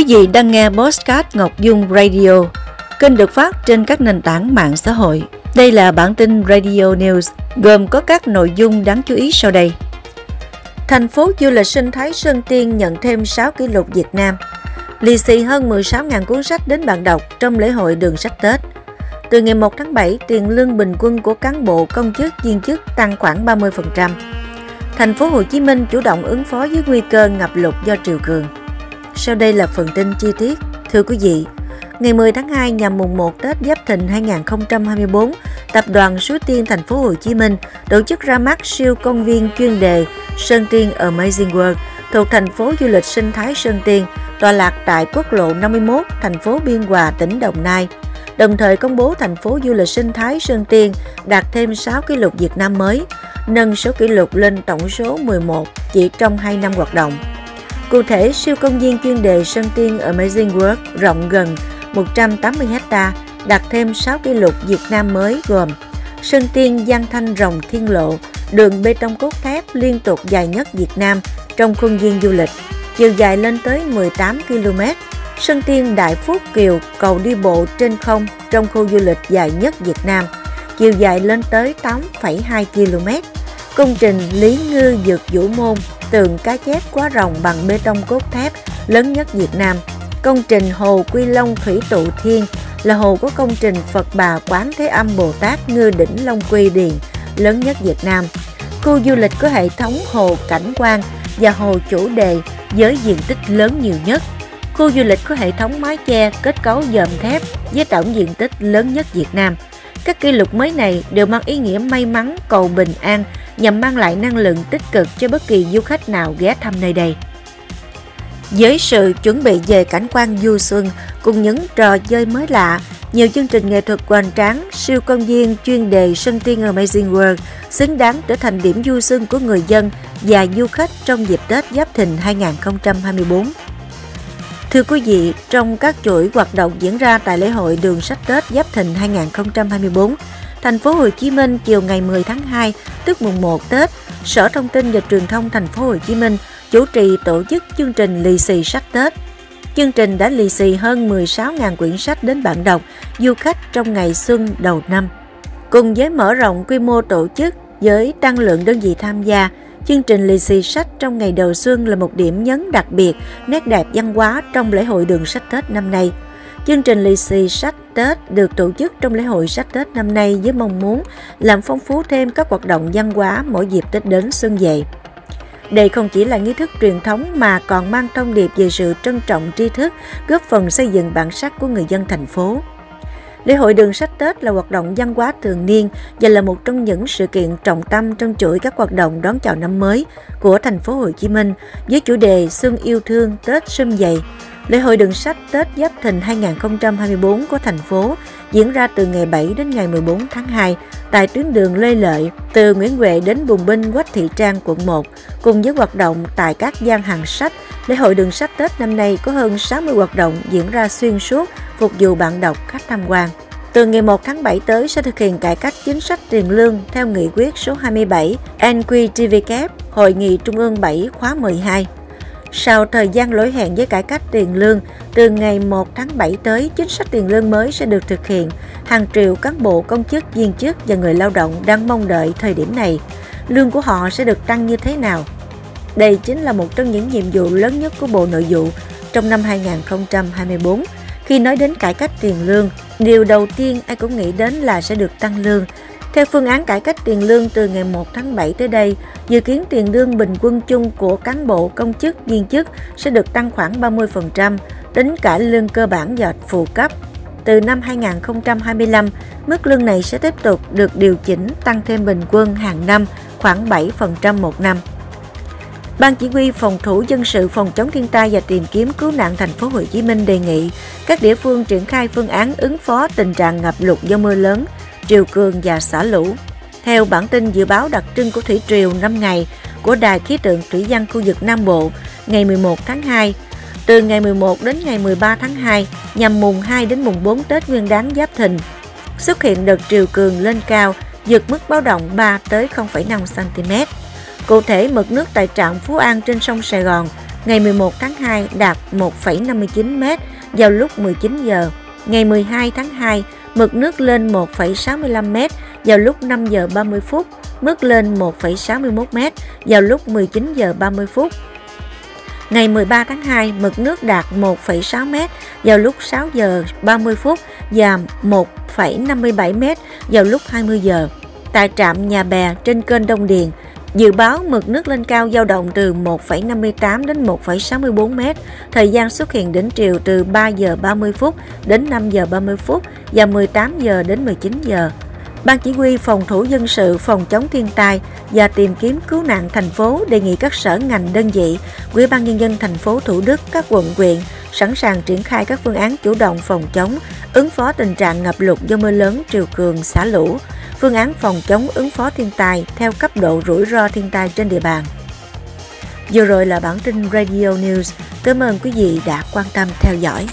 Quý vị đang nghe Postcard Ngọc Dung Radio, kênh được phát trên các nền tảng mạng xã hội. Đây là bản tin Radio News, gồm có các nội dung đáng chú ý sau đây. Thành phố du lịch sinh thái Sơn Tiên nhận thêm 6 kỷ lục Việt Nam. Lì xì hơn 16.000 cuốn sách đến bạn đọc trong lễ hội đường sách Tết. Từ ngày 1 tháng 7, tiền lương bình quân của cán bộ, công chức, viên chức tăng khoảng 30%. Thành phố Hồ Chí Minh chủ động ứng phó với nguy cơ ngập lụt do triều cường. Sau đây là phần tin chi tiết. Thưa quý vị, ngày 10 tháng 2 nhằm mùng 1 Tết Giáp Thìn 2024, Tập đoàn Suối Tiên Thành phố Hồ Chí Minh tổ chức ra mắt siêu công viên chuyên đề Sơn Tiên Amazing World thuộc thành phố du lịch sinh thái Sơn Tiên, tọa lạc tại quốc lộ 51, thành phố Biên Hòa, tỉnh Đồng Nai. Đồng thời công bố thành phố du lịch sinh thái Sơn Tiên đạt thêm 6 kỷ lục Việt Nam mới, nâng số kỷ lục lên tổng số 11 chỉ trong 2 năm hoạt động. Cụ thể, siêu công viên chuyên đề Sơn Tiên Amazing World rộng gần 180 ha đạt thêm 6 kỷ lục Việt Nam mới gồm Sơn Tiên Giang Thanh Rồng Thiên Lộ, đường bê tông cốt thép liên tục dài nhất Việt Nam trong khuôn viên du lịch, chiều dài lên tới 18 km. Sơn Tiên Đại Phúc Kiều, cầu đi bộ trên không trong khu du lịch dài nhất Việt Nam, chiều dài lên tới 8,2 km. Công trình Lý Ngư Dược Vũ Môn, tường cá chép quá rồng bằng bê tông cốt thép lớn nhất Việt Nam. Công trình Hồ Quy Long Thủy Tụ Thiên là hồ có công trình Phật Bà Quán Thế Âm Bồ Tát Ngư Đỉnh Long Quy Điền lớn nhất Việt Nam. Khu du lịch có hệ thống hồ cảnh quan và hồ chủ đề với diện tích lớn nhiều nhất. Khu du lịch có hệ thống mái che kết cấu dòm thép với tổng diện tích lớn nhất Việt Nam. Các kỷ lục mới này đều mang ý nghĩa may mắn, cầu bình an nhằm mang lại năng lượng tích cực cho bất kỳ du khách nào ghé thăm nơi đây. Với sự chuẩn bị về cảnh quan du xuân cùng những trò chơi mới lạ, nhiều chương trình nghệ thuật hoành tráng, siêu công viên chuyên đề Sân Tiên Amazing World xứng đáng trở thành điểm du xuân của người dân và du khách trong dịp Tết Giáp Thìn 2024. Thưa quý vị, trong các chuỗi hoạt động diễn ra tại lễ hội đường sách Tết Giáp Thìn 2024, thành phố Hồ Chí Minh chiều ngày 10 tháng 2, tức mùng 1 Tết, Sở Thông tin và Truyền thông thành phố Hồ Chí Minh chủ trì tổ chức chương trình lì xì sách Tết. Chương trình đã lì xì hơn 16.000 quyển sách đến bạn đọc, du khách trong ngày xuân đầu năm. Cùng với mở rộng quy mô tổ chức với tăng lượng đơn vị tham gia, chương trình lì xì sách trong ngày đầu xuân là một điểm nhấn đặc biệt, nét đẹp văn hóa trong lễ hội đường sách Tết năm nay. Chương trình lì xì sách Tết được tổ chức trong lễ hội sách Tết năm nay với mong muốn làm phong phú thêm các hoạt động văn hóa mỗi dịp Tết đến xuân về. Đây không chỉ là nghi thức truyền thống mà còn mang thông điệp về sự trân trọng tri thức, góp phần xây dựng bản sắc của người dân thành phố. Lễ hội đường sách Tết là hoạt động văn hóa thường niên và là một trong những sự kiện trọng tâm trong chuỗi các hoạt động đón chào năm mới của thành phố Hồ Chí Minh với chủ đề Xuân yêu thương Tết xuân dày. Lễ hội đường sách Tết Giáp Thìn 2024 của thành phố diễn ra từ ngày 7 đến ngày 14 tháng 2 tại tuyến đường Lê Lợi từ Nguyễn Huệ đến Bùng Binh, Quách Thị Trang, quận 1 cùng với hoạt động tại các gian hàng sách. Lễ hội đường sách Tết năm nay có hơn 60 hoạt động diễn ra xuyên suốt phục vụ bạn đọc khách tham quan. Từ ngày 1 tháng 7 tới sẽ thực hiện cải cách chính sách tiền lương theo nghị quyết số 27 NQTVK Hội nghị Trung ương 7 khóa 12. Sau thời gian lỗi hẹn với cải cách tiền lương, từ ngày 1 tháng 7 tới, chính sách tiền lương mới sẽ được thực hiện. Hàng triệu cán bộ, công chức, viên chức và người lao động đang mong đợi thời điểm này. Lương của họ sẽ được tăng như thế nào? Đây chính là một trong những nhiệm vụ lớn nhất của Bộ Nội vụ trong năm 2024. Khi nói đến cải cách tiền lương, điều đầu tiên ai cũng nghĩ đến là sẽ được tăng lương. Theo phương án cải cách tiền lương từ ngày 1 tháng 7 tới đây, dự kiến tiền lương bình quân chung của cán bộ, công chức, viên chức sẽ được tăng khoảng 30%, tính cả lương cơ bản và phụ cấp. Từ năm 2025, mức lương này sẽ tiếp tục được điều chỉnh tăng thêm bình quân hàng năm khoảng 7% một năm. Ban chỉ huy phòng thủ dân sự phòng chống thiên tai và tìm kiếm cứu nạn thành phố Hồ Chí Minh đề nghị các địa phương triển khai phương án ứng phó tình trạng ngập lụt do mưa lớn, triều cường và xả lũ. Theo bản tin dự báo đặc trưng của thủy triều 5 ngày của Đài khí tượng thủy văn khu vực Nam Bộ ngày 11 tháng 2, từ ngày 11 đến ngày 13 tháng 2 nhằm mùng 2 đến mùng 4 Tết Nguyên đán Giáp Thìn, xuất hiện đợt triều cường lên cao vượt mức báo động 3 tới 0,5 cm. Cụ thể, mực nước tại trạm Phú An trên sông Sài Gòn ngày 11 tháng 2 đạt 1,59 m vào lúc 19 giờ. Ngày 12 tháng 2, mực nước lên 1,65 m vào lúc 5 giờ 30 phút, mức lên 1,61 m vào lúc 19 giờ 30 phút. Ngày 13 tháng 2, mực nước đạt 1,6 m vào lúc 6 giờ 30 phút và 1,57 m vào lúc 20 giờ. Tại trạm Nhà Bè trên kênh Đông Điền, Dự báo mực nước lên cao dao động từ 1,58 đến 1,64 m, thời gian xuất hiện đỉnh triều từ 3 giờ 30 phút đến 5 giờ 30 phút và 18 giờ đến 19 giờ. Ban chỉ huy phòng thủ dân sự phòng chống thiên tai và tìm kiếm cứu nạn thành phố đề nghị các sở ngành đơn vị, Ủy ban nhân dân thành phố Thủ Đức, các quận huyện sẵn sàng triển khai các phương án chủ động phòng chống, ứng phó tình trạng ngập lụt do mưa lớn, triều cường, xả lũ, phương án phòng chống ứng phó thiên tai theo cấp độ rủi ro thiên tai trên địa bàn. Vừa rồi là bản tin Radio News. Cảm ơn quý vị đã quan tâm theo dõi.